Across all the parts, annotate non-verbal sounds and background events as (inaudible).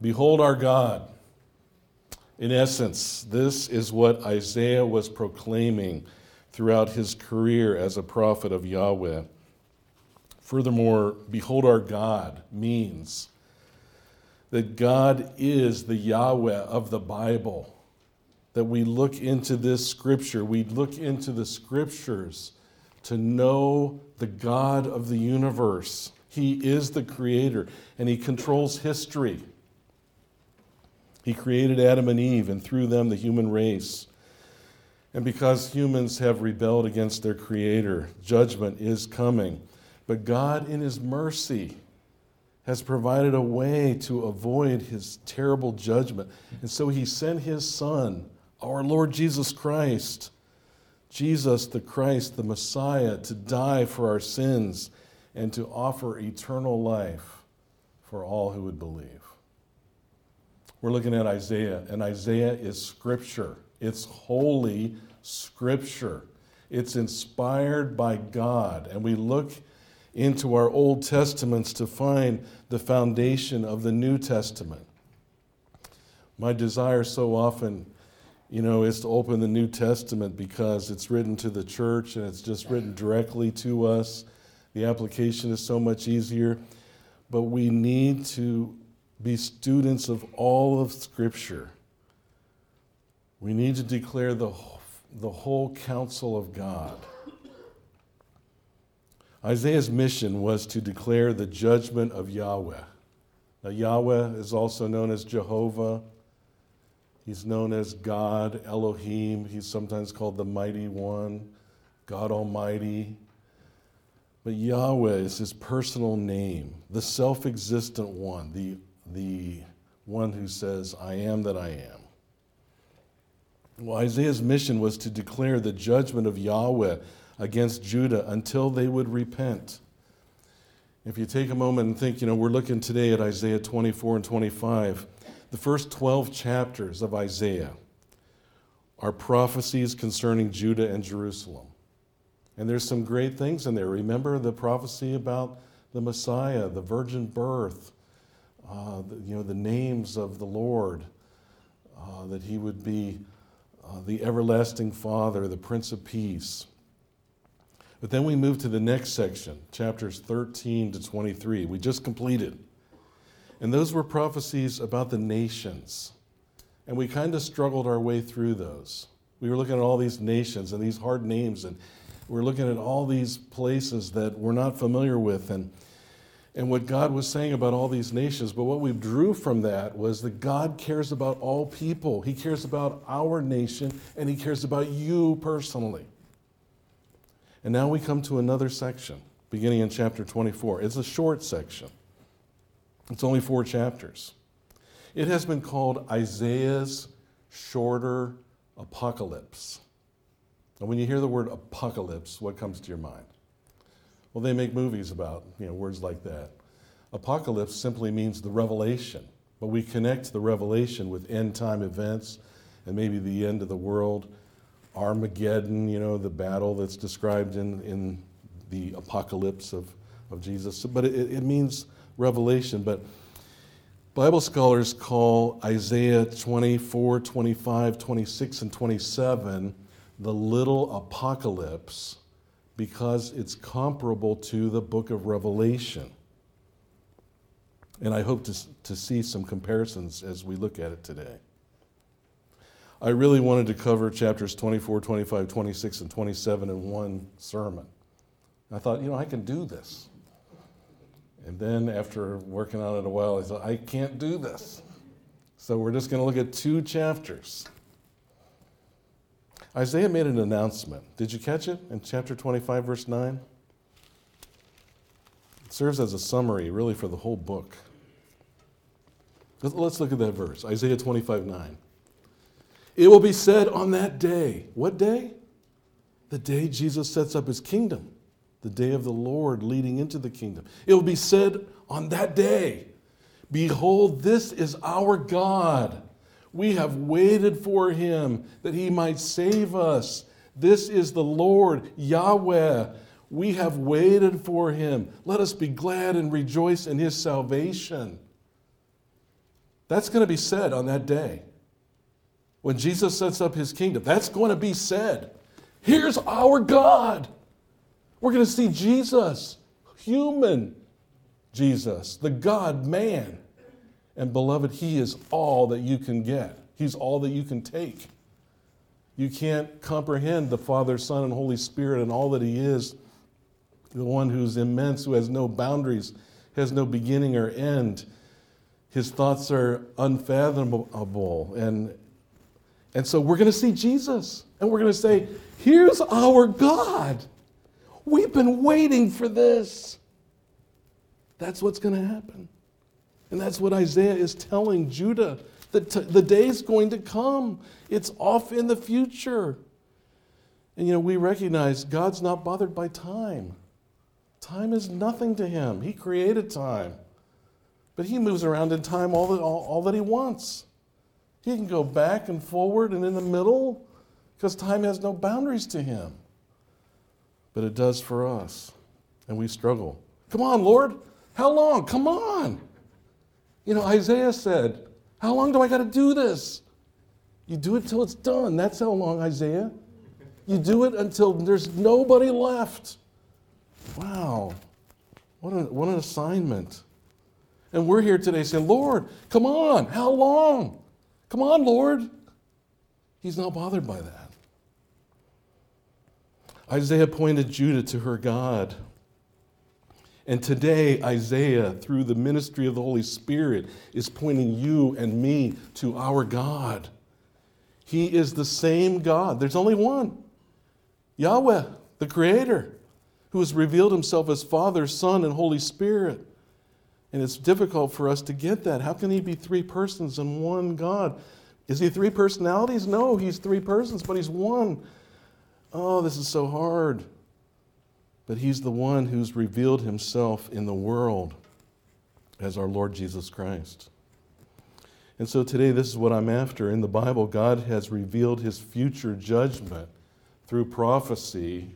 Behold our God. In essence, this is what Isaiah was proclaiming throughout his career as a prophet of Yahweh. Furthermore, behold our God means that God is the Yahweh of the Bible. That we look into this scripture, we look into the scriptures to know the God of the universe. He is the creator and he controls history. He created Adam and Eve and through them the human race. And because humans have rebelled against their creator, judgment is coming. But God, in his mercy, has provided a way to avoid his terrible judgment. And so he sent his son, our Lord Jesus Christ, Jesus the Christ, the Messiah, to die for our sins and to offer eternal life for all who would believe. We're looking at Isaiah, and Isaiah is scripture. It's holy scripture. It's inspired by God. And we look into our Old Testaments to find the foundation of the New Testament. My desire so often, you know, is to open the New Testament because it's written to the church and it's just written directly to us. The application is so much easier. But we need to be students of all of Scripture. We need to declare the, the whole counsel of God. Isaiah's mission was to declare the judgment of Yahweh. Now, Yahweh is also known as Jehovah. He's known as God, Elohim. He's sometimes called the Mighty One, God Almighty. But Yahweh is his personal name, the self existent one, the, the one who says, I am that I am. Well, Isaiah's mission was to declare the judgment of Yahweh against Judah until they would repent. If you take a moment and think, you know, we're looking today at Isaiah 24 and 25. The first 12 chapters of Isaiah are prophecies concerning Judah and Jerusalem. And there's some great things in there. Remember the prophecy about the Messiah, the virgin birth, uh, the, you know, the names of the Lord, uh, that he would be uh, the everlasting Father, the Prince of Peace. But then we move to the next section, chapters 13 to 23. We just completed. And those were prophecies about the nations. And we kind of struggled our way through those. We were looking at all these nations and these hard names, and we're looking at all these places that we're not familiar with and, and what God was saying about all these nations. But what we drew from that was that God cares about all people. He cares about our nation, and He cares about you personally. And now we come to another section, beginning in chapter 24. It's a short section, it's only four chapters. It has been called Isaiah's shorter apocalypse. And when you hear the word apocalypse, what comes to your mind? Well, they make movies about you know, words like that. Apocalypse simply means the revelation, but we connect the revelation with end time events and maybe the end of the world Armageddon, you know, the battle that's described in, in the apocalypse of, of Jesus. But it, it means revelation. But Bible scholars call Isaiah 24, 25, 26, and 27 the little apocalypse because it's comparable to the book of Revelation. And I hope to, to see some comparisons as we look at it today. I really wanted to cover chapters 24, 25, 26, and 27 in one sermon. I thought, you know, I can do this. And then after working on it a while, I thought, I can't do this. So we're just going to look at two chapters. Isaiah made an announcement. Did you catch it in chapter 25, verse 9? It serves as a summary, really, for the whole book. Let's look at that verse Isaiah 25, 9. It will be said on that day. What day? The day Jesus sets up his kingdom, the day of the Lord leading into the kingdom. It will be said on that day Behold, this is our God. We have waited for him that he might save us. This is the Lord, Yahweh. We have waited for him. Let us be glad and rejoice in his salvation. That's going to be said on that day. When Jesus sets up his kingdom, that's going to be said. Here's our God. We're going to see Jesus, human Jesus, the God man. And beloved, he is all that you can get, he's all that you can take. You can't comprehend the Father, Son, and Holy Spirit and all that he is, the one who's immense, who has no boundaries, has no beginning or end. His thoughts are unfathomable. And, and so we're going to see Jesus and we're going to say, Here's our God. We've been waiting for this. That's what's going to happen. And that's what Isaiah is telling Judah. The, t- the day's going to come, it's off in the future. And you know, we recognize God's not bothered by time. Time is nothing to him. He created time. But he moves around in time all that, all, all that he wants. He can go back and forward and in the middle because time has no boundaries to him. But it does for us. And we struggle. Come on, Lord. How long? Come on. You know, Isaiah said, How long do I got to do this? You do it till it's done. That's how long, Isaiah. You do it until there's nobody left. Wow. What, a, what an assignment. And we're here today saying, Lord, come on, how long? Come on, Lord. He's not bothered by that. Isaiah pointed Judah to her God. And today, Isaiah, through the ministry of the Holy Spirit, is pointing you and me to our God. He is the same God. There's only one Yahweh, the Creator, who has revealed himself as Father, Son, and Holy Spirit. And it's difficult for us to get that. How can he be three persons and one God? Is he three personalities? No, he's three persons, but he's one. Oh, this is so hard. But he's the one who's revealed himself in the world as our Lord Jesus Christ. And so today, this is what I'm after. In the Bible, God has revealed his future judgment through prophecy.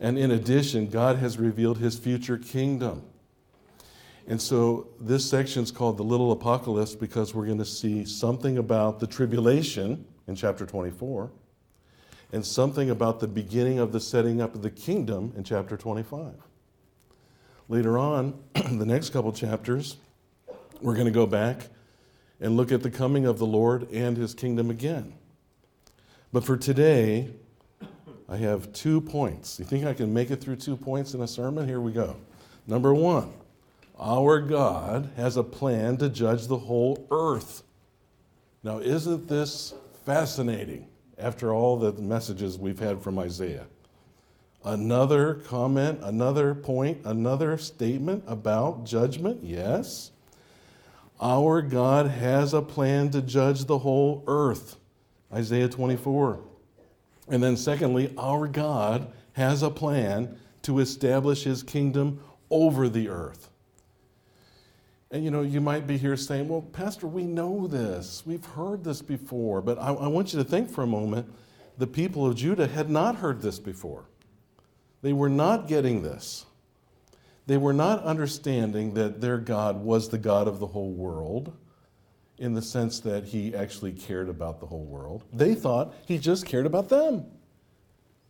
And in addition, God has revealed his future kingdom. And so this section is called the Little Apocalypse because we're going to see something about the tribulation in chapter 24 and something about the beginning of the setting up of the kingdom in chapter 25. Later on, (clears throat) the next couple chapters, we're going to go back and look at the coming of the Lord and his kingdom again. But for today, I have two points. You think I can make it through two points in a sermon? Here we go. Number one, our God has a plan to judge the whole earth. Now, isn't this fascinating after all the messages we've had from Isaiah? Another comment, another point, another statement about judgment? Yes. Our God has a plan to judge the whole earth. Isaiah 24. And then, secondly, our God has a plan to establish his kingdom over the earth. And you know, you might be here saying, well, Pastor, we know this. We've heard this before. But I, I, want you to think for a moment the people of Judah had not heard this before. They were not getting this. They were not understanding that their God was the God of the whole world in the sense that he actually cared about the whole world. They thought he just cared about them.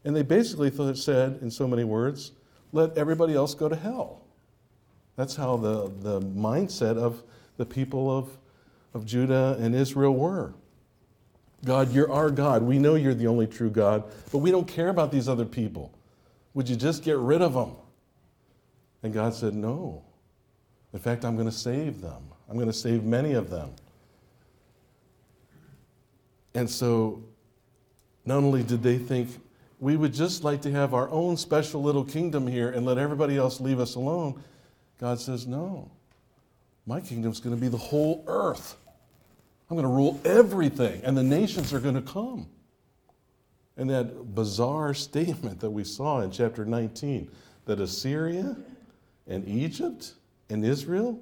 And they basically thought, said, in so many words, let everybody else go to hell. That's how the, the mindset of the people of, of Judah and Israel were. God, you're our God. We know you're the only true God, but we don't care about these other people. Would you just get rid of them? And God said, No. In fact, I'm going to save them. I'm going to save many of them. And so, not only did they think we would just like to have our own special little kingdom here and let everybody else leave us alone, God says, No, my kingdom's going to be the whole earth. I'm going to rule everything, and the nations are going to come. And that bizarre (laughs) statement that we saw in chapter 19 that Assyria and Egypt and Israel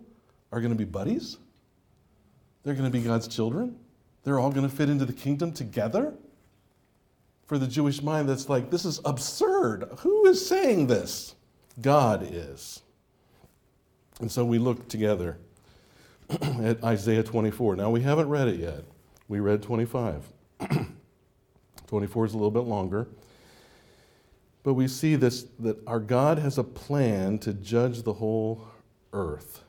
are going to be buddies, they're going to be God's children, they're all going to fit into the kingdom together. For the Jewish mind, that's like, this is absurd. Who is saying this? God is. And so we look together (clears throat) at Isaiah 24. Now, we haven't read it yet. We read 25. (clears throat) 24 is a little bit longer. But we see this that our God has a plan to judge the whole earth.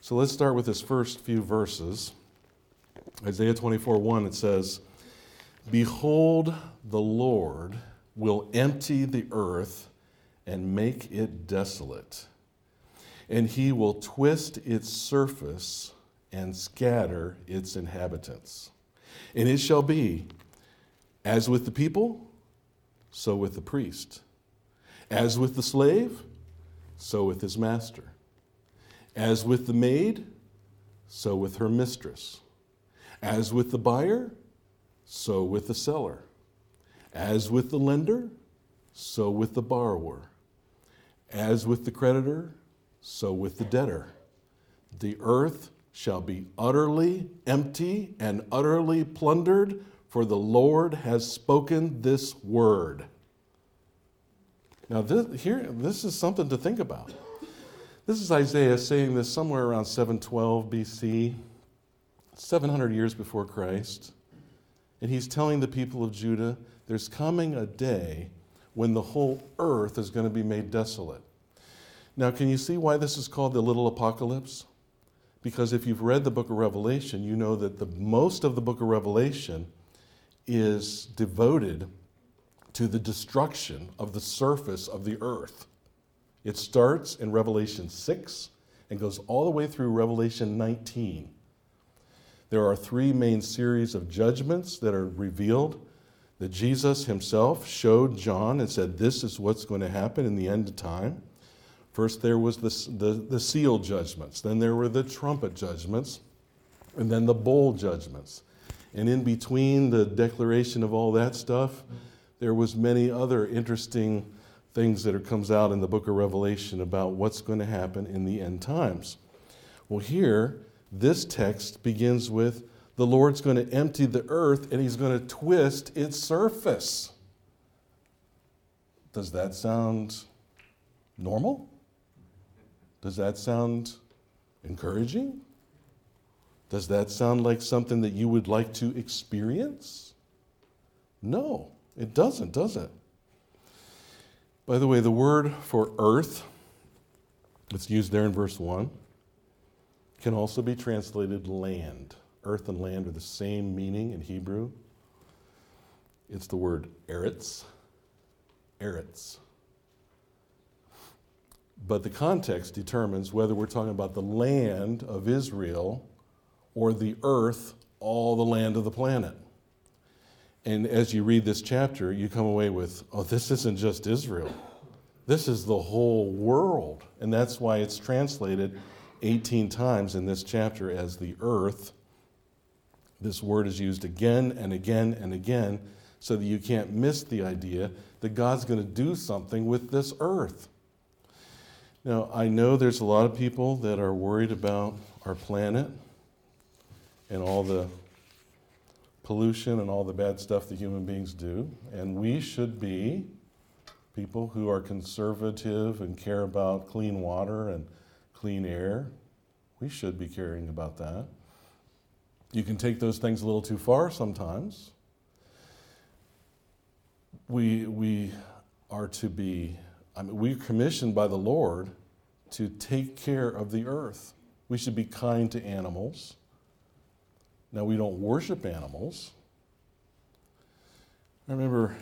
So let's start with this first few verses. Isaiah 24 1, it says, Behold, the Lord will empty the earth and make it desolate, and he will twist its surface and scatter its inhabitants. And it shall be, as with the people, so with the priest, as with the slave, so with his master, as with the maid, so with her mistress, as with the buyer, so with the seller, as with the lender, so with the borrower, as with the creditor, so with the debtor. The earth shall be utterly empty and utterly plundered, for the Lord has spoken this word. Now, this, here, this is something to think about. This is Isaiah saying this somewhere around 712 BC, 700 years before Christ. And he's telling the people of Judah there's coming a day when the whole earth is going to be made desolate. Now, can you see why this is called the little apocalypse? Because if you've read the book of Revelation, you know that the most of the book of Revelation is devoted to the destruction of the surface of the earth. It starts in Revelation 6 and goes all the way through Revelation 19. There are three main series of judgments that are revealed that Jesus himself showed John and said, This is what's going to happen in the end of time. First, there was the, the, the seal judgments, then there were the trumpet judgments, and then the bowl judgments. And in between the declaration of all that stuff, there was many other interesting things that comes out in the book of Revelation about what's going to happen in the end times. Well, here, this text begins with the Lord's going to empty the earth and he's going to twist its surface. Does that sound normal? Does that sound encouraging? Does that sound like something that you would like to experience? No, it doesn't, does it? By the way, the word for earth, that's used there in verse 1, can also be translated land. Earth and land are the same meaning in Hebrew. It's the word eretz. Eretz. But the context determines whether we're talking about the land of Israel or the earth, all the land of the planet. And as you read this chapter, you come away with, oh, this isn't just Israel. This is the whole world. And that's why it's translated 18 times in this chapter as the earth. This word is used again and again and again so that you can't miss the idea that God's going to do something with this earth. Now, I know there's a lot of people that are worried about our planet and all the pollution and all the bad stuff that human beings do, and we should be people who are conservative and care about clean water and clean air. We should be caring about that. You can take those things a little too far sometimes. We, we are to be, I mean, we're commissioned by the Lord to take care of the earth. We should be kind to animals. Now, we don't worship animals. I remember,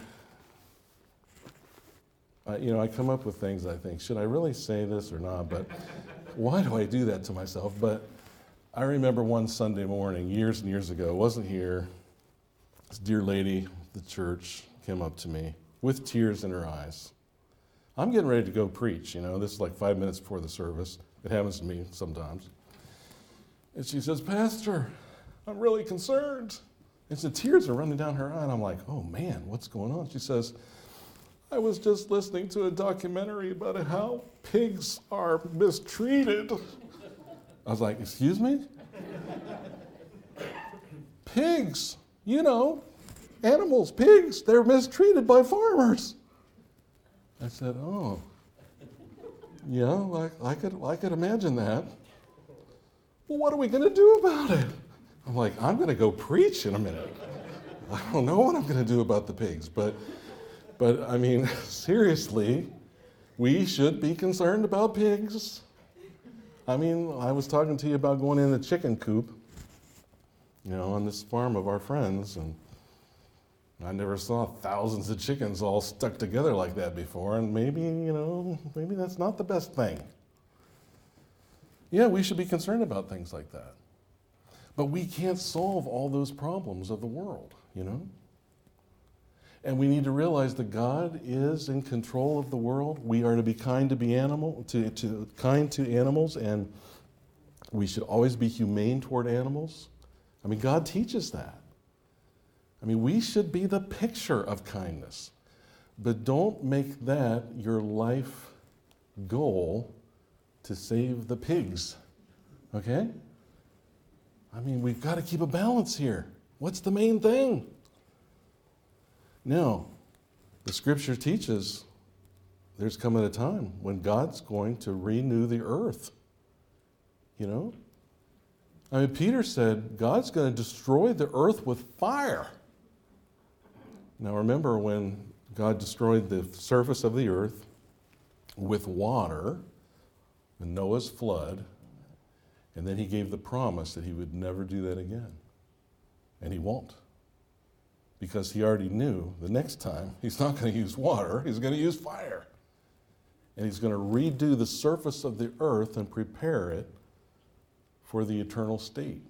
I, you know, I come up with things I think, should I really say this or not? But (laughs) why do I do that to myself? But I remember one Sunday morning, years and years ago, wasn't here. This dear lady, the church, came up to me with tears in her eyes. I'm getting ready to go preach, you know, this is like five minutes before the service. It happens to me sometimes. And she says, Pastor, I'm really concerned. And the tears are running down her eye, and I'm like, oh man, what's going on? She says, I was just listening to a documentary about how pigs are mistreated. I was like, Excuse me? (laughs) pigs, you know, animals, pigs, they're mistreated by farmers. I said, Oh, yeah, I, could, I could imagine that. well, what are we going to do about it? I'm like, I'm going to go preach in a minute. I don't know what I'm going to do about the pigs, but, but I mean, (laughs) seriously, we should be concerned about pigs. I mean, I was talking to you about going in the chicken coop, you know, on this farm of our friends, and I never saw thousands of chickens all stuck together like that before, and maybe, you know, maybe that's not the best thing. Yeah, we should be concerned about things like that. But we can't solve all those problems of the world, you know? And we need to realize that God is in control of the world. We are to be kind to be animal to, to kind to animals, and we should always be humane toward animals. I mean, God teaches that. I mean, we should be the picture of kindness. But don't make that your life goal to save the pigs. Okay? I mean, we've got to keep a balance here. What's the main thing? Now, the scripture teaches there's coming a time when God's going to renew the earth. You know? I mean, Peter said God's going to destroy the earth with fire. Now, remember when God destroyed the surface of the earth with water, in Noah's flood, and then he gave the promise that he would never do that again. And he won't. Because he already knew the next time he's not going to use water, he's going to use fire. And he's going to redo the surface of the earth and prepare it for the eternal state.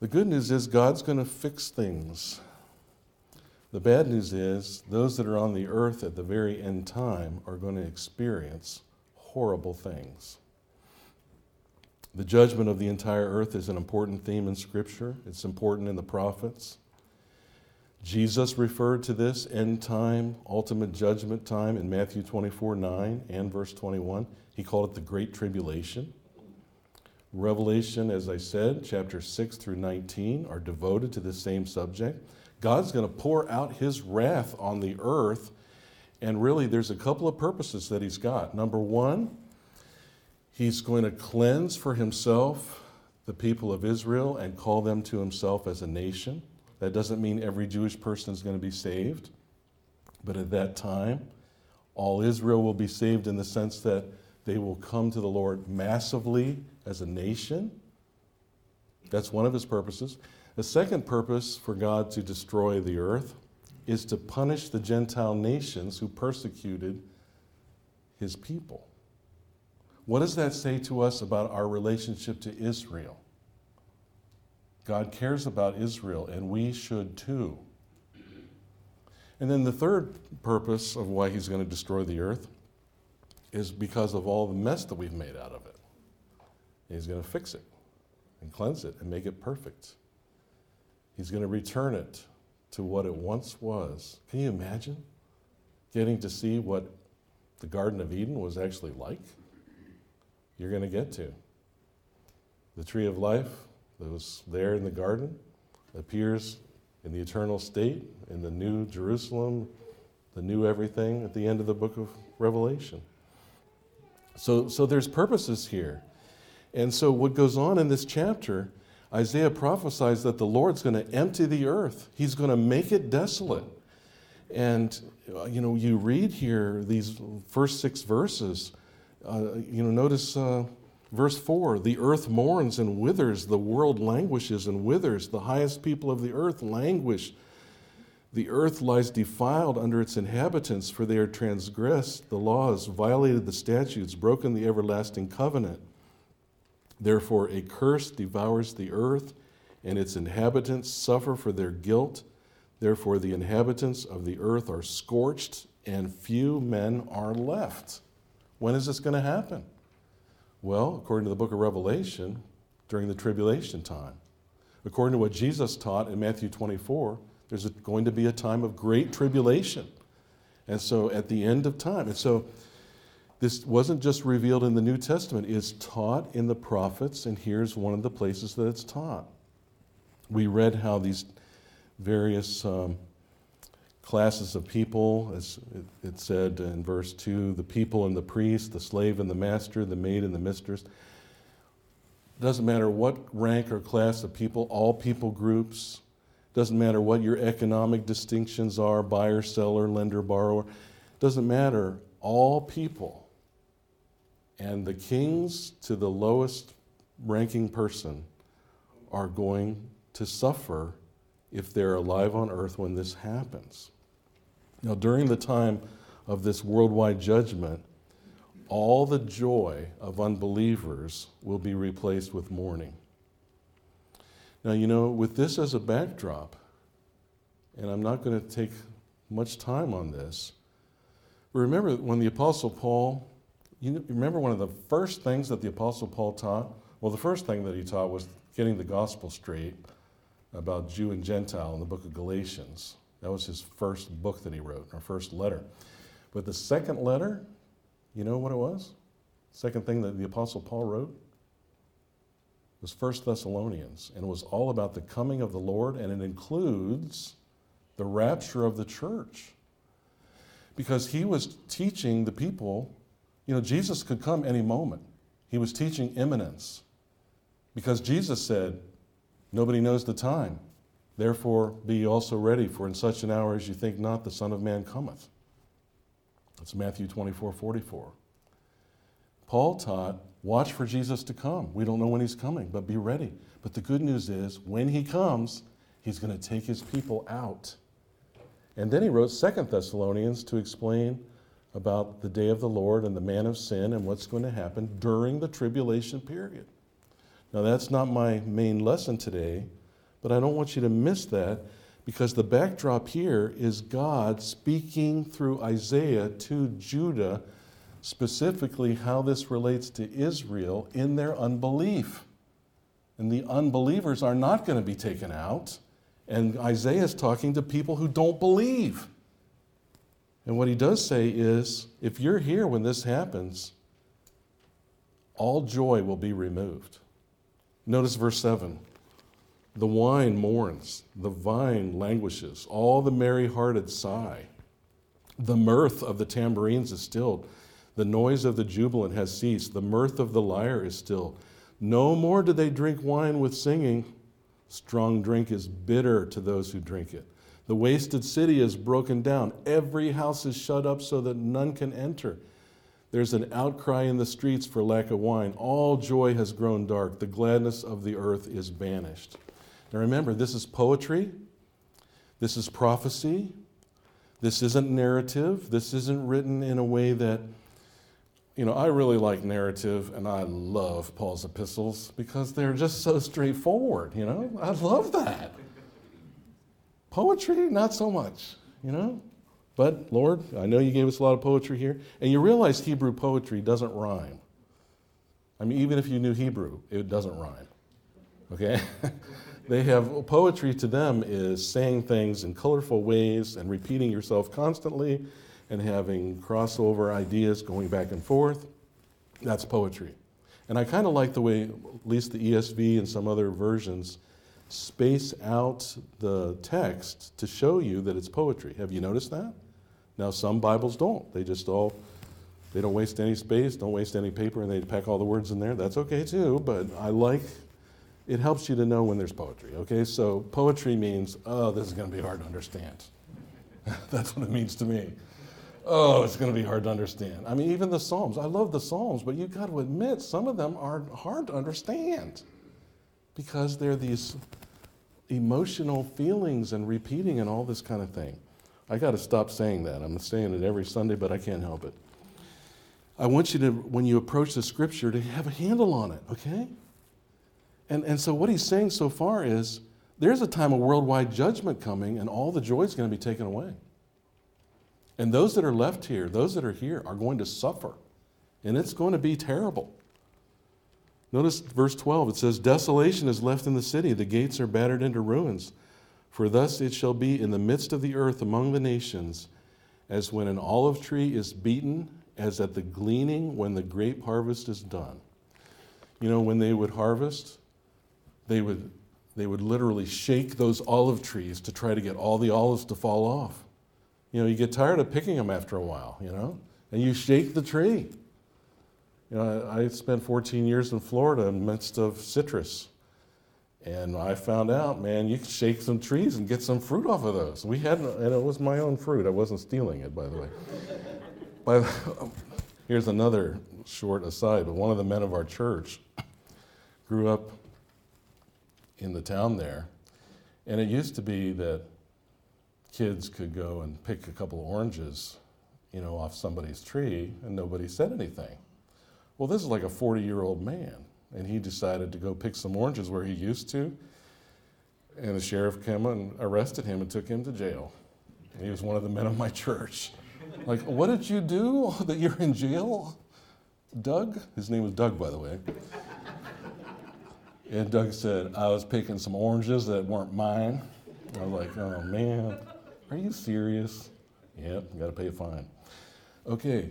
The good news is God's going to fix things. The bad news is those that are on the earth at the very end time are going to experience horrible things. The judgment of the entire earth is an important theme in Scripture, it's important in the prophets. Jesus referred to this end time, ultimate judgment time in Matthew 24 9 and verse 21. He called it the Great Tribulation. Revelation, as I said, chapter 6 through 19 are devoted to the same subject. God's going to pour out his wrath on the earth, and really there's a couple of purposes that he's got. Number one, He's going to cleanse for himself the people of Israel and call them to himself as a nation. That doesn't mean every Jewish person is going to be saved, but at that time, all Israel will be saved in the sense that they will come to the Lord massively as a nation. That's one of his purposes. The second purpose for God to destroy the earth is to punish the Gentile nations who persecuted his people. What does that say to us about our relationship to Israel? God cares about Israel, and we should too. And then the third purpose of why he's going to destroy the earth is because of all the mess that we've made out of it. He's going to fix it and cleanse it and make it perfect. He's going to return it to what it once was. Can you imagine getting to see what the Garden of Eden was actually like? you're going to get to. The tree of life that was there in the garden appears in the eternal state, in the new Jerusalem, the new everything at the end of the book of Revelation. So, so there's purposes here. And so, what goes on in this chapter, Isaiah prophesies that the Lord's going to empty the earth, He's going to make it desolate. And, you know, you read here these first six verses uh, you know, notice uh, verse 4 the earth mourns and withers, the world languishes and withers, the highest people of the earth languish. The earth lies defiled under its inhabitants, for they are transgressed the laws, violated the statutes, broken the everlasting covenant. Therefore, a curse devours the earth, and its inhabitants suffer for their guilt. Therefore, the inhabitants of the earth are scorched, and few men are left. When is this going to happen? Well, according to the book of Revelation, during the tribulation time. According to what Jesus taught in Matthew 24, there's going to be a time of great tribulation. And so at the end of time, and so this wasn't just revealed in the New Testament, it's taught in the prophets, and here's one of the places that it's taught. We read how these various um, classes of people, as it said in verse 2 the people and the priest, the slave and the master, the maid and the mistress. Doesn't matter what rank or class of people, all people groups. Doesn't matter what your economic distinctions are buyer, seller, lender, borrower. Doesn't matter. All people. And the kings to the lowest ranking person are going to suffer if they're alive on earth when this happens. Now, during the time of this worldwide judgment, all the joy of unbelievers will be replaced with mourning. Now, you know, with this as a backdrop, and I'm not going to take much time on this, remember when the Apostle Paul, you remember one of the first things that the Apostle Paul taught? Well, the first thing that he taught was getting the gospel straight about Jew and Gentile in the book of Galatians. That was his first book that he wrote, or first letter. But the second letter, you know what it was? Second thing that the Apostle Paul wrote was First Thessalonians, and it was all about the coming of the Lord, and it includes the rapture of the church. Because he was teaching the people, you know, Jesus could come any moment. He was teaching imminence. Because Jesus said, Nobody knows the time. Therefore, be also ready, for in such an hour as you think not, the Son of Man cometh. That's Matthew 24 44. Paul taught, watch for Jesus to come. We don't know when he's coming, but be ready. But the good news is, when he comes, he's going to take his people out. And then he wrote Second Thessalonians to explain about the day of the Lord and the man of sin and what's going to happen during the tribulation period. Now, that's not my main lesson today, but I don't want you to miss that because the backdrop here is God speaking through Isaiah to Judah, specifically how this relates to Israel in their unbelief. And the unbelievers are not going to be taken out. And Isaiah is talking to people who don't believe. And what he does say is if you're here when this happens, all joy will be removed. Notice verse 7. The wine mourns, the vine languishes, all the merry hearted sigh. The mirth of the tambourines is stilled, the noise of the jubilant has ceased, the mirth of the lyre is still. No more do they drink wine with singing. Strong drink is bitter to those who drink it. The wasted city is broken down. Every house is shut up so that none can enter. There's an outcry in the streets for lack of wine. All joy has grown dark. The gladness of the earth is banished. Now remember, this is poetry. This is prophecy. This isn't narrative. This isn't written in a way that, you know, I really like narrative and I love Paul's epistles because they're just so straightforward, you know? I love that. Poetry, not so much, you know? But Lord, I know you gave us a lot of poetry here. And you realize Hebrew poetry doesn't rhyme. I mean, even if you knew Hebrew, it doesn't rhyme. Okay? (laughs) they have poetry to them is saying things in colorful ways and repeating yourself constantly and having crossover ideas going back and forth. That's poetry. And I kind of like the way, at least the ESV and some other versions, space out the text to show you that it's poetry. Have you noticed that? Now, some Bibles don't. They just all, they don't waste any space, don't waste any paper, and they pack all the words in there. That's okay too, but I like, it helps you to know when there's poetry, okay? So poetry means, oh, this is going to be hard to understand. (laughs) That's what it means to me. Oh, it's going to be hard to understand. I mean, even the Psalms. I love the Psalms, but you've got to admit, some of them are hard to understand because they're these emotional feelings and repeating and all this kind of thing. I got to stop saying that. I'm saying it every Sunday, but I can't help it. I want you to, when you approach the scripture, to have a handle on it, okay? And, and so, what he's saying so far is there's a time of worldwide judgment coming, and all the joy is going to be taken away. And those that are left here, those that are here, are going to suffer. And it's going to be terrible. Notice verse 12 it says, Desolation is left in the city, the gates are battered into ruins. For thus it shall be in the midst of the earth among the nations, as when an olive tree is beaten, as at the gleaning when the grape harvest is done. You know, when they would harvest, they would, they would literally shake those olive trees to try to get all the olives to fall off. You know, you get tired of picking them after a while, you know, and you shake the tree. You know, I, I spent 14 years in Florida in the midst of citrus. And I found out, man, you can shake some trees and get some fruit off of those. We had, and it was my own fruit. I wasn't stealing it, by the way. (laughs) by the, um, here's another short aside. But one of the men of our church (coughs) grew up in the town there, and it used to be that kids could go and pick a couple of oranges, you know, off somebody's tree, and nobody said anything. Well, this is like a 40 year old man, and he decided to go pick some oranges where he used to. And the sheriff came and arrested him and took him to jail. And he was one of the men of my church. Like, what did you do (laughs) that you're in jail? Doug? His name was Doug, by the way. And Doug said, I was picking some oranges that weren't mine. I was like, oh man, are you serious? Yep, got to pay a fine. Okay,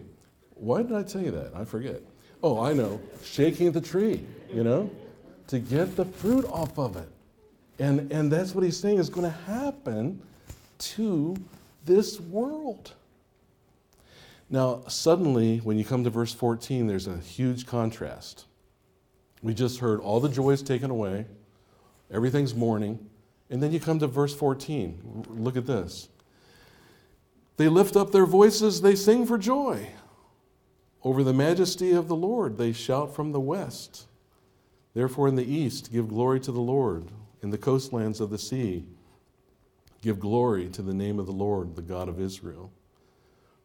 why did I tell you that? I forget. Oh, I know, shaking the tree, you know, to get the fruit off of it. And, and that's what he's saying is going to happen to this world. Now, suddenly, when you come to verse 14, there's a huge contrast. We just heard all the joy is taken away, everything's mourning. And then you come to verse 14. Look at this. They lift up their voices, they sing for joy. Over the majesty of the Lord, they shout from the west. Therefore, in the east, give glory to the Lord. In the coastlands of the sea, give glory to the name of the Lord, the God of Israel.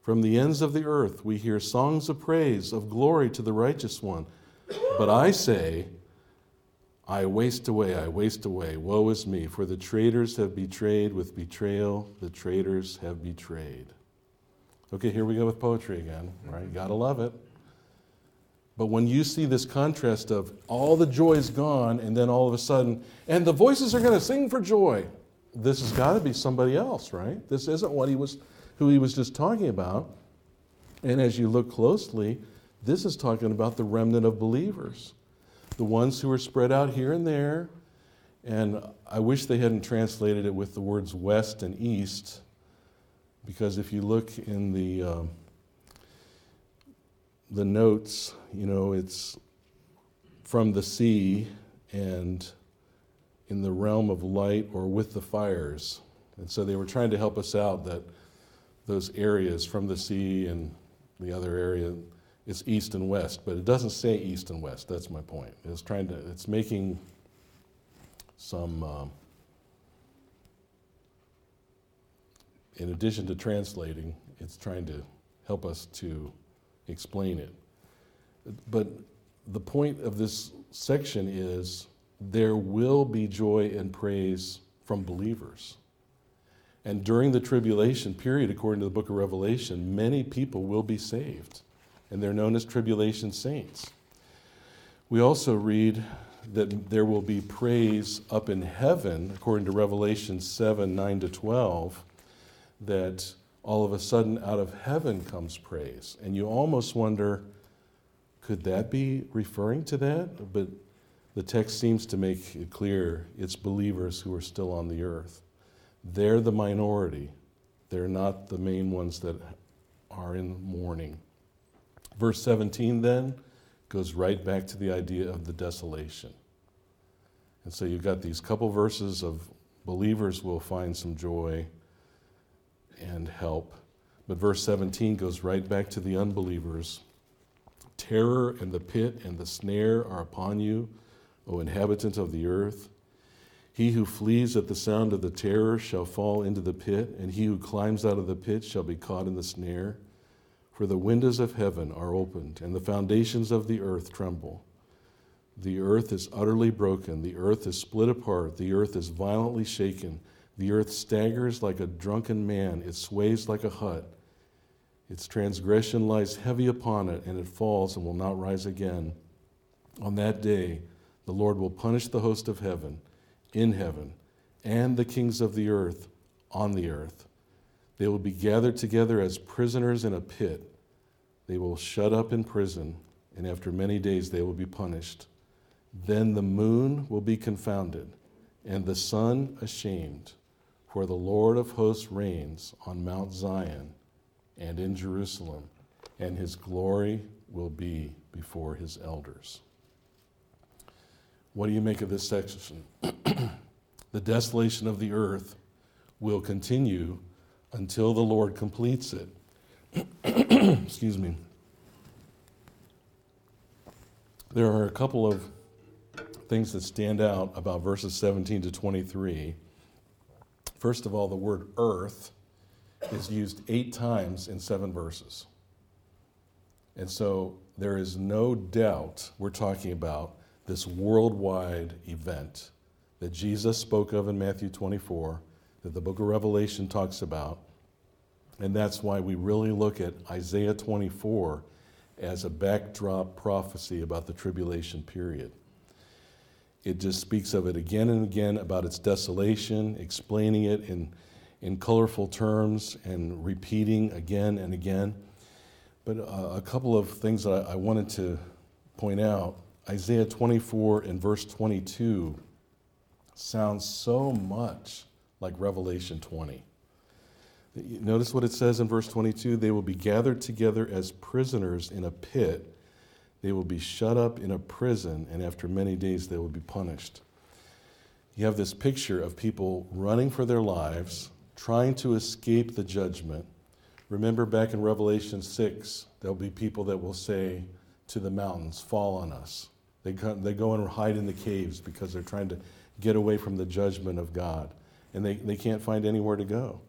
From the ends of the earth, we hear songs of praise, of glory to the righteous one. But I say, I waste away, I waste away. Woe is me, for the traitors have betrayed with betrayal, the traitors have betrayed. Okay, here we go with poetry again, right? Mm-hmm. Gotta love it. But when you see this contrast of all the joy is gone, and then all of a sudden, and the voices are going to sing for joy, this has got to be somebody else, right? This isn't what he was, who he was just talking about. And as you look closely, this is talking about the remnant of believers, the ones who are spread out here and there. And I wish they hadn't translated it with the words west and east, because if you look in the um, the notes, you know, it's from the sea and in the realm of light or with the fires. And so they were trying to help us out that those areas from the sea and the other area is east and west, but it doesn't say east and west. That's my point. It's trying to, it's making some, um, in addition to translating, it's trying to help us to explain it. But the point of this section is there will be joy and praise from believers. And during the tribulation period, according to the book of Revelation, many people will be saved and they're known as tribulation saints. We also read that there will be praise up in heaven, according to Revelation 7 9 to 12, that all of a sudden out of heaven comes praise. And you almost wonder, could that be referring to that? But the text seems to make it clear it's believers who are still on the earth. They're the minority, they're not the main ones that are in mourning. Verse 17 then goes right back to the idea of the desolation. And so you've got these couple verses of believers will find some joy and help. But verse 17 goes right back to the unbelievers. Terror and the pit and the snare are upon you, O inhabitant of the earth. He who flees at the sound of the terror shall fall into the pit, and he who climbs out of the pit shall be caught in the snare. For the windows of heaven are opened, and the foundations of the earth tremble. The earth is utterly broken, the earth is split apart, the earth is violently shaken, the earth staggers like a drunken man, it sways like a hut. Its transgression lies heavy upon it, and it falls and will not rise again. On that day, the Lord will punish the host of heaven in heaven and the kings of the earth on the earth. They will be gathered together as prisoners in a pit. They will shut up in prison, and after many days they will be punished. Then the moon will be confounded, and the sun ashamed, for the Lord of hosts reigns on Mount Zion and in Jerusalem, and his glory will be before his elders. What do you make of this section? (clears throat) the desolation of the earth will continue until the Lord completes it. (clears throat) Excuse me. There are a couple of things that stand out about verses 17 to 23. First of all, the word earth is used eight times in seven verses. And so there is no doubt we're talking about this worldwide event that Jesus spoke of in Matthew 24, that the book of Revelation talks about. And that's why we really look at Isaiah 24 as a backdrop prophecy about the tribulation period. It just speaks of it again and again about its desolation, explaining it in, in colorful terms and repeating again and again. But uh, a couple of things that I, I wanted to point out Isaiah 24 and verse 22 sounds so much like Revelation 20. Notice what it says in verse 22 they will be gathered together as prisoners in a pit. They will be shut up in a prison, and after many days they will be punished. You have this picture of people running for their lives, trying to escape the judgment, Remember back in Revelation 6, there'll be people that will say to the mountains, Fall on us. They go, they go and hide in the caves because they're trying to get away from the judgment of God. And they, they can't find anywhere to go.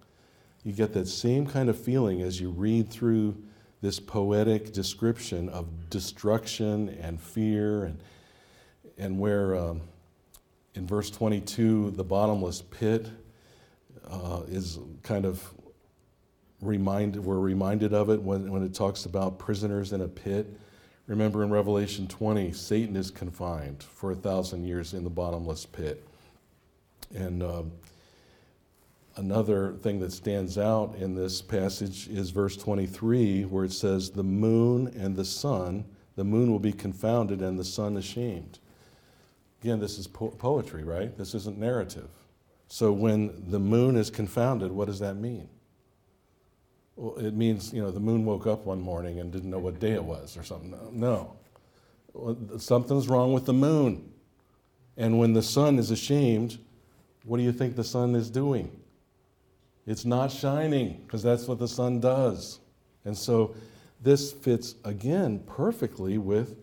You get that same kind of feeling as you read through this poetic description of destruction and fear, and, and where um, in verse 22, the bottomless pit uh, is kind of reminded, we're reminded of it when, when it talks about prisoners in a pit. Remember in Revelation 20, Satan is confined for a thousand years in the bottomless pit. And um, another thing that stands out in this passage is verse 23, where it says, The moon and the sun, the moon will be confounded and the sun ashamed. Again, this is po- poetry, right? This isn't narrative. So when the moon is confounded, what does that mean? Well, it means, you know, the moon woke up one morning and didn't know what day it was or something. No. Something's wrong with the moon. And when the sun is ashamed, what do you think the sun is doing? It's not shining because that's what the sun does. And so this fits again perfectly with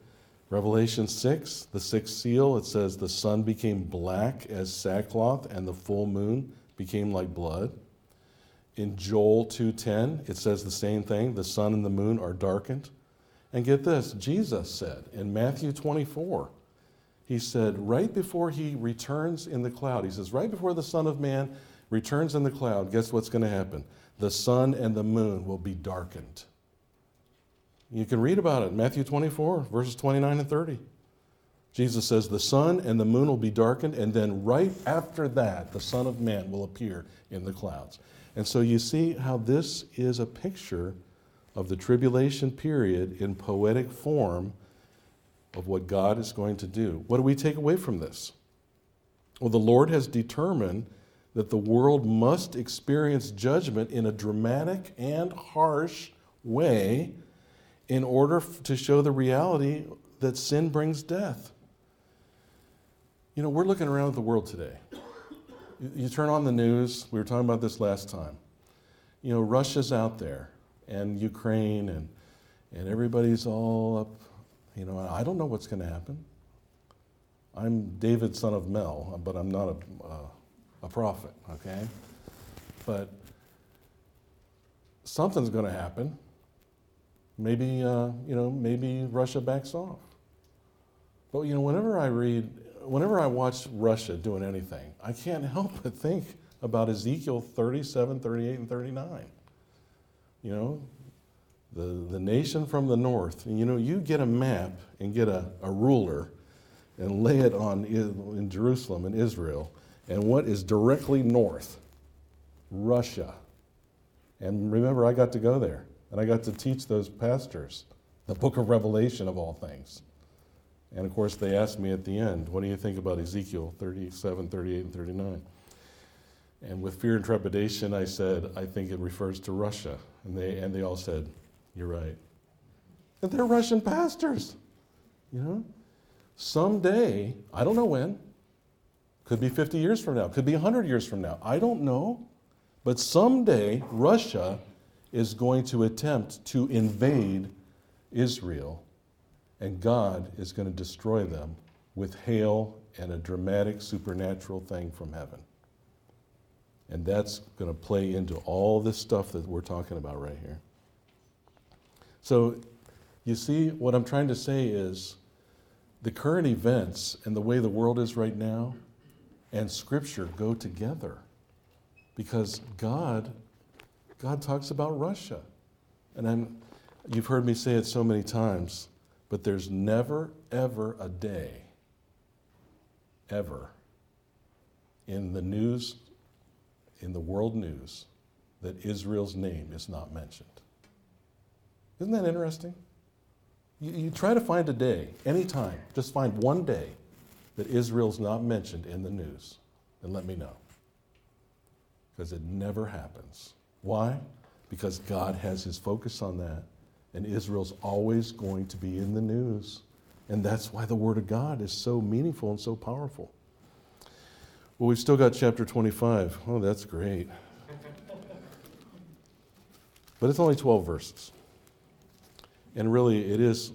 Revelation 6, the sixth seal. It says, The sun became black as sackcloth, and the full moon became like blood. In Joel 2:10, it says the same thing, the sun and the moon are darkened. And get this, Jesus said in Matthew 24, he said right before he returns in the cloud, he says right before the son of man returns in the cloud, guess what's going to happen? The sun and the moon will be darkened. You can read about it, Matthew 24, verses 29 and 30. Jesus says, The sun and the moon will be darkened, and then right after that, the Son of Man will appear in the clouds. And so you see how this is a picture of the tribulation period in poetic form of what God is going to do. What do we take away from this? Well, the Lord has determined that the world must experience judgment in a dramatic and harsh way in order to show the reality that sin brings death. You know, we're looking around at the world today you turn on the news, we were talking about this last time. You know, Russia's out there and Ukraine and, and everybody's all up. You know, I don't know what's going to happen. I'm David, son of Mel, but I'm not a, uh, a prophet, okay? But something's going to happen. Maybe, uh, you know, maybe Russia backs off. But, you know, whenever I read whenever I watch Russia doing anything, I can't (laughs) help but think about Ezekiel 37, 38, and 39. You know, the, the nation from the north. You know, you get a map and get a, a ruler and lay it on in Jerusalem and Israel, and what is directly north? Russia. And remember, I got to go there, and I got to teach those pastors the book of Revelation of all things. And of course, they asked me at the end, what do you think about Ezekiel 37, 38, and 39? And with fear and trepidation, I said, I think it refers to Russia. And they, and they all said, You're right. And they're Russian pastors. You know? Someday, I don't know when, could be 50 years from now, could be 100 years from now. I don't know. But someday, Russia is going to attempt to invade Israel, and God is going to destroy them with hail and a dramatic supernatural thing from heaven. And that's going to play into all this stuff that we're talking about right here. So, you see, what I'm trying to say is the current events and the way the world is right now and Scripture go together because God, God talks about Russia. And I'm, you've heard me say it so many times, but there's never, ever a day, ever, in the news, in the world news, that Israel's name is not mentioned. Isn't that interesting? You, you try to find a day, anytime, just find one day that Israel's not mentioned in the news, then let me know. Because it never happens. Why? Because God has his focus on that, and Israel's always going to be in the news. And that's why the Word of God is so meaningful and so powerful. Well, we've still got chapter 25. Oh, that's great. But it's only 12 verses. And really, it is,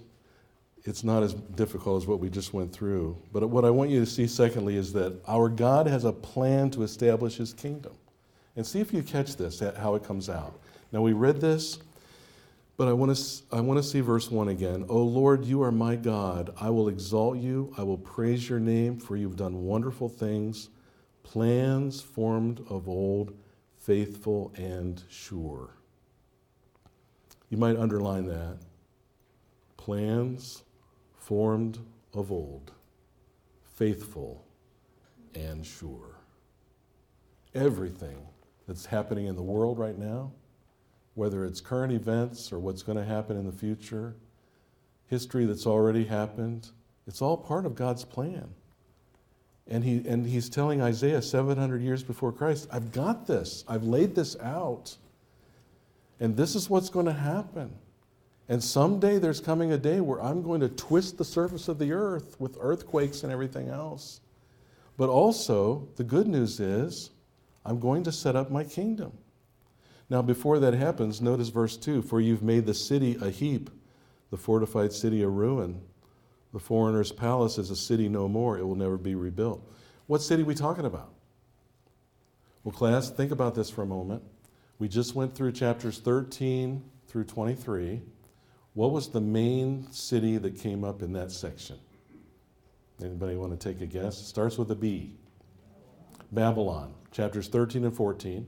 it's not as difficult as what we just went through. But what I want you to see, secondly, is that our God has a plan to establish his kingdom. And see if you catch this, how it comes out. Now, we read this, but I want to, I want to see verse 1 again. O Lord, you are my God. I will exalt you. I will praise your name, for you've done wonderful things, plans formed of old, faithful and sure. You might underline that plans formed of old, faithful and sure. Everything that's happening in the world right now, whether it's current events or what's going to happen in the future, history that's already happened, it's all part of God's plan. And, he, and he's telling Isaiah 700 years before Christ, I've got this, I've laid this out, and this is what's going to happen. And someday there's coming a day where I'm going to twist the surface of the earth with earthquakes and everything else. But also, the good news is, I'm going to set up my kingdom. Now, before that happens, notice verse 2 For you've made the city a heap, the fortified city a ruin. The foreigner's palace is a city no more, it will never be rebuilt. What city are we talking about? Well, class, think about this for a moment. We just went through chapters 13 through 23. What was the main city that came up in that section? Anybody want to take a guess? It starts with a B. Babylon, chapters 13 and 14.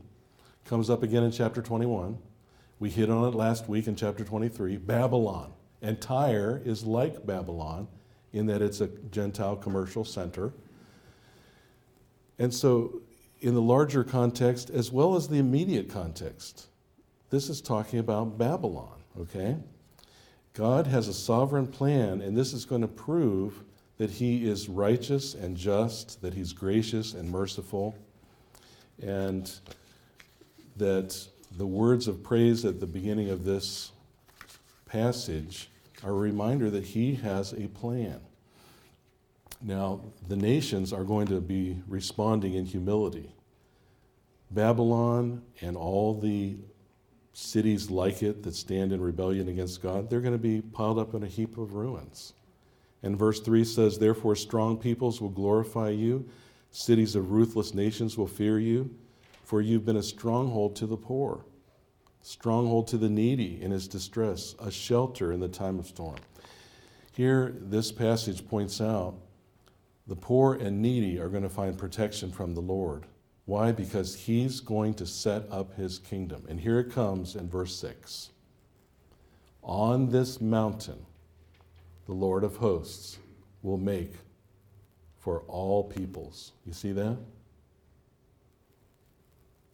Comes up again in chapter 21. We hit on it last week in chapter 23. Babylon. And Tyre is like Babylon in that it's a Gentile commercial center. And so, in the larger context, as well as the immediate context, this is talking about Babylon, okay? God has a sovereign plan, and this is going to prove that He is righteous and just, that He's gracious and merciful, and that the words of praise at the beginning of this passage are a reminder that He has a plan. Now, the nations are going to be responding in humility. Babylon and all the cities like it that stand in rebellion against God, they're going to be piled up in a heap of ruins. And verse 3 says, Therefore, strong peoples will glorify you, cities of ruthless nations will fear you, for you've been a stronghold to the poor, stronghold to the needy in his distress, a shelter in the time of storm. Here, this passage points out the poor and needy are going to find protection from the Lord. Why? Because he's going to set up his kingdom. And here it comes in verse 6. On this mountain, the Lord of hosts will make for all peoples. You see that?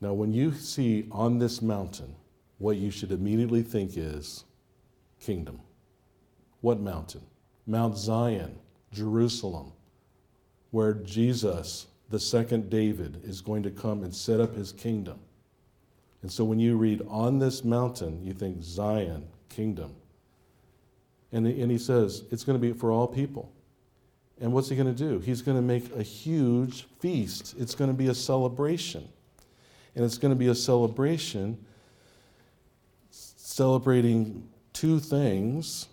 Now, when you see on this mountain, what you should immediately think is kingdom. What mountain? Mount Zion, Jerusalem, where Jesus the second David is going to come and set up his kingdom. And so when you read on this mountain, you think Zion, kingdom. And, and he says, it's going to be for all people. And what's he going to do? He's going to make a huge feast. It's going to be a celebration. And it's going to be a celebration celebrating two things.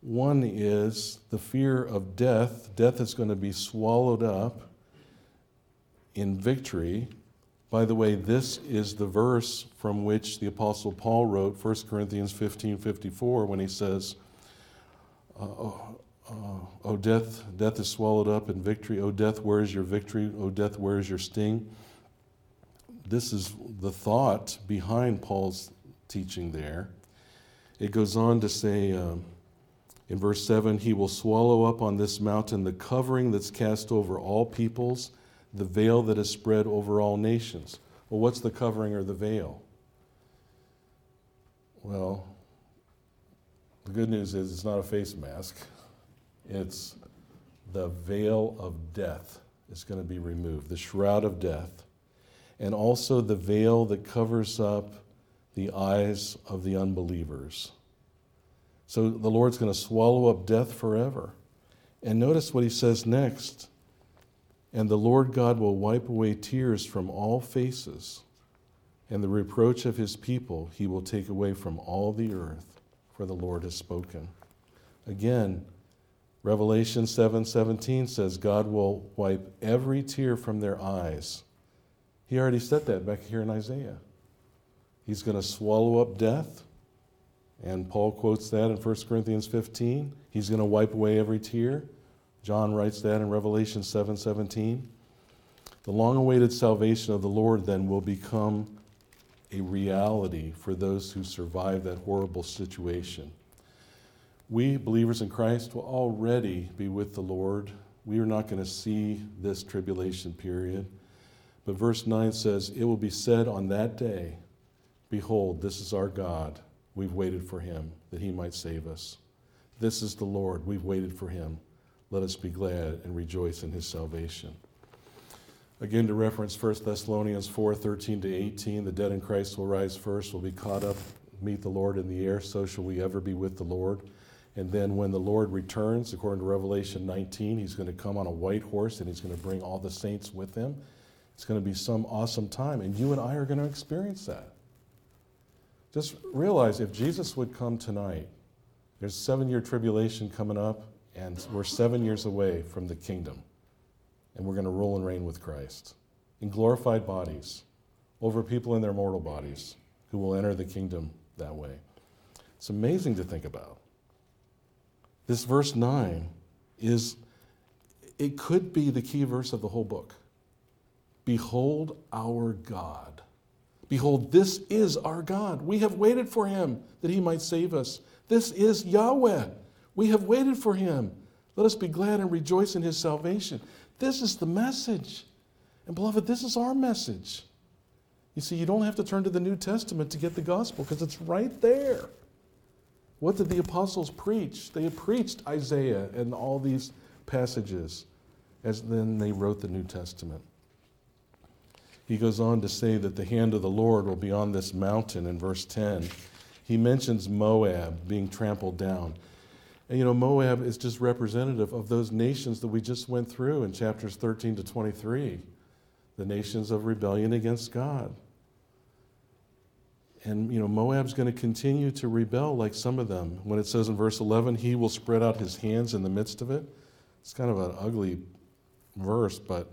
One is the fear of death. Death is going to be swallowed up in victory. By the way, this is the verse from which the Apostle Paul wrote 1 Corinthians 15 54 when he says, uh, oh, uh, oh, death, death is swallowed up in victory. Oh, death, where is your victory? Oh, death, where is your sting? This is the thought behind Paul's teaching there. It goes on to say um, in verse 7 He will swallow up on this mountain the covering that's cast over all peoples, the veil that is spread over all nations. Well, what's the covering or the veil? Well, the good news is it's not a face mask. It's the veil of death is going to be removed, the shroud of death, and also the veil that covers up the eyes of the unbelievers. So the Lord's going to swallow up death forever. And notice what he says next. And the Lord God will wipe away tears from all faces, and the reproach of his people he will take away from all the earth, for the Lord has spoken. Again, Revelation 7:17 says God will wipe every tear from their eyes. He already said that back here in Isaiah. He's going to swallow up death. And Paul quotes that in 1 Corinthians 15. He's going to wipe away every tear. John writes that in Revelation 7:17. the long-awaited salvation of the Lord then will become a reality for those who survive that horrible situation. We, believers in Christ, will already be with the Lord. We are not going to see this tribulation period. But verse 9 says, It will be said on that day, Behold, this is our God. We've waited for him that he might save us. This is the Lord. We've waited for him. Let us be glad and rejoice in his salvation. Again, to reference 1 Thessalonians 4 13 to 18, the dead in Christ will rise first, will be caught up, meet the Lord in the air, so shall we ever be with the Lord. And then when the Lord returns, according to Revelation 19, he's going to come on a white horse and he's going to bring all the saints with him. It's going to be some awesome time, and you and I are going to experience that. Just realize if Jesus would come tonight, there's seven year tribulation coming up, and we're seven years away from the kingdom. And we're going to rule and reign with Christ in glorified bodies over people in their mortal bodies who will enter the kingdom that way. It's amazing to think about. This verse 9 is, it could be the key verse of the whole book. Behold our God. Behold, this is our God. We have waited for him that he might save us. This is Yahweh. We have waited for him. Let us be glad and rejoice in his salvation. This is the message. And beloved, this is our message. You see, you don't have to turn to the New Testament to get the gospel because it's right there. What did the apostles preach? They preached Isaiah and all these passages as then they wrote the New Testament. He goes on to say that the hand of the Lord will be on this mountain in verse 10. He mentions Moab being trampled down. And you know, Moab is just representative of those nations that we just went through in chapters 13 to 23, the nations of rebellion against God. And you know, Moab's going to continue to rebel like some of them. When it says in verse 11, he will spread out his hands in the midst of it. It's kind of an ugly verse, but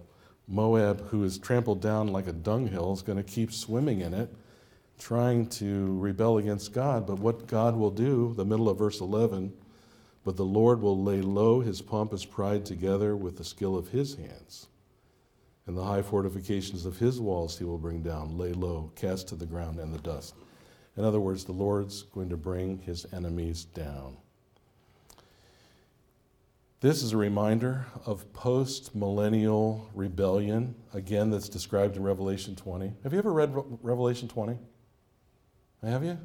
Moab, who is trampled down like a dunghill, is going to keep swimming in it, trying to rebel against God. But what God will do, the middle of verse 11, but the Lord will lay low his pompous pride together with the skill of his hands. And the high fortifications of his walls he will bring down, lay low, cast to the ground and the dust. In other words, the Lord's going to bring his enemies down. This is a reminder of post millennial rebellion, again, that's described in Revelation 20. Have you ever read Revelation 20? Have you?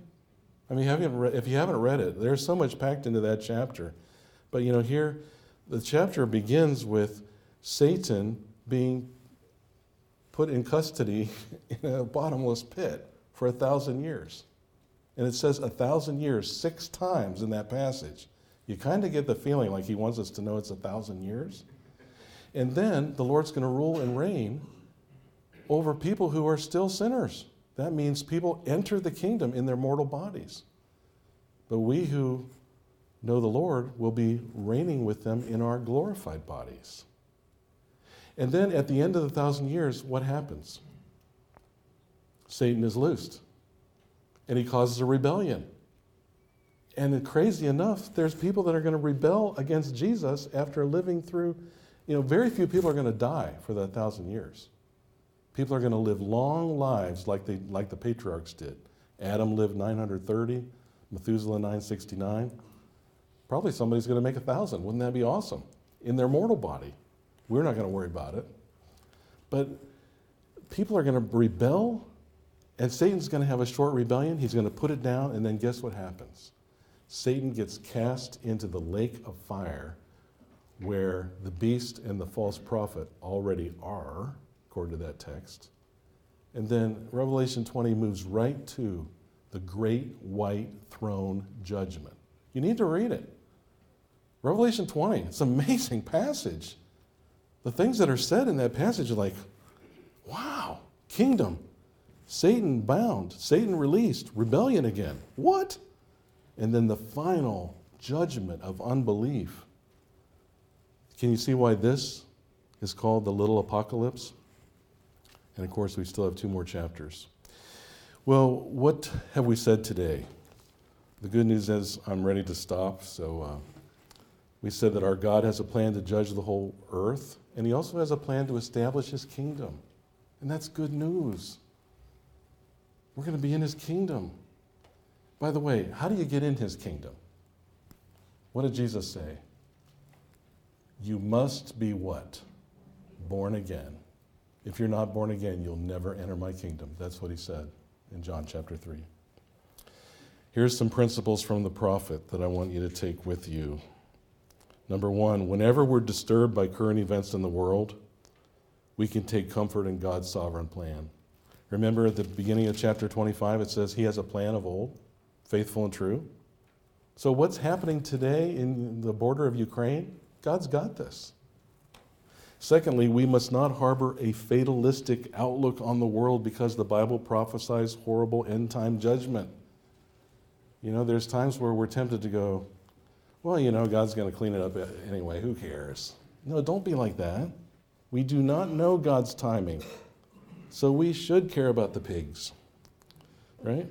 I mean, if you haven't read it, there's so much packed into that chapter. But you know, here, the chapter begins with Satan being put in custody (laughs) in a bottomless pit for a thousand years. And it says a thousand years six times in that passage. You kind of get the feeling like he wants us to know it's a thousand years. And then the Lord's going to rule and reign over people who are still sinners. That means people enter the kingdom in their mortal bodies. But we who know the Lord will be reigning with them in our glorified bodies. And then at the end of the thousand years, what happens? Satan is loosed and he causes a rebellion. And crazy enough, there's people that are going to rebel against Jesus after living through, you know, very few people are going to die for that thousand years. People are going to live long lives like, they, like the patriarchs did. Adam lived 930, Methuselah 969. Probably somebody's going to make a thousand. Wouldn't that be awesome? In their mortal body. We're not going to worry about it. But people are going to rebel, and Satan's going to have a short rebellion. He's going to put it down, and then guess what happens? Satan gets cast into the lake of fire where the beast and the false prophet already are, according to that text. And then Revelation 20 moves right to the great white throne judgment. You need to read it. Revelation 20, it's an amazing passage. The things that are said in that passage are like, wow, kingdom, Satan bound, Satan released, rebellion again. What? And then the final judgment of unbelief. Can you see why this is called the little apocalypse? And of course, we still have two more chapters. Well, what have we said today? The good news is I'm ready to stop. So uh, we said that our God has a plan to judge the whole earth, and He also has a plan to establish His kingdom. And that's good news. We're going to be in His kingdom. By the way, how do you get in His kingdom? What did Jesus say? You must be what? Born again. If you're not born again, you'll never enter my kingdom. That's what he said in John chapter 3. Here's some principles from the prophet that I want you to take with you. Number one, whenever we're disturbed by current events in the world, we can take comfort in God's sovereign plan. Remember at the beginning of chapter 25, it says, He has a plan of old, faithful and true. So, what's happening today in the border of Ukraine? God's got this. Secondly, we must not harbor a fatalistic outlook on the world because the Bible prophesies horrible end time judgment. You know, there's times where we're tempted to go, well, you know, God's going to clean it up anyway. Who cares? No, don't be like that. We do not know God's timing. So we should care about the pigs, right?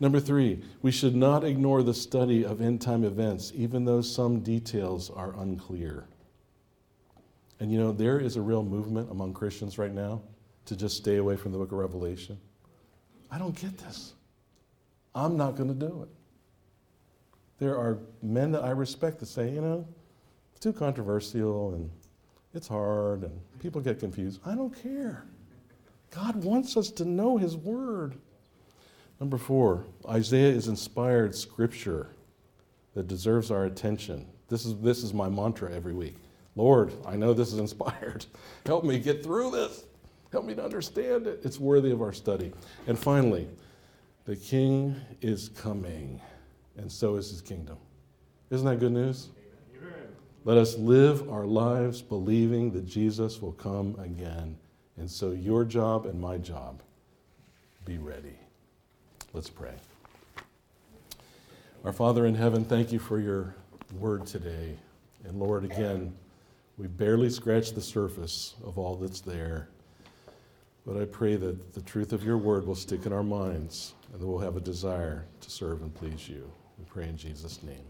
Number three, we should not ignore the study of end time events, even though some details are unclear. And you know, there is a real movement among Christians right now to just stay away from the book of Revelation. I don't get this. I'm not going to do it. There are men that I respect that say, you know, it's too controversial and it's hard and people get confused. I don't care. God wants us to know His Word. Number four, Isaiah is inspired scripture that deserves our attention. This is, this is my mantra every week. Lord, I know this is inspired. (laughs) Help me get through this. Help me to understand it. It's worthy of our study. And finally, the king is coming, and so is his kingdom. Isn't that good news? Amen. Let us live our lives believing that Jesus will come again. And so, your job and my job, be ready. Let's pray. Our Father in heaven, thank you for your word today. And Lord, again, we barely scratch the surface of all that's there. But I pray that the truth of your word will stick in our minds and that we'll have a desire to serve and please you. We pray in Jesus' name.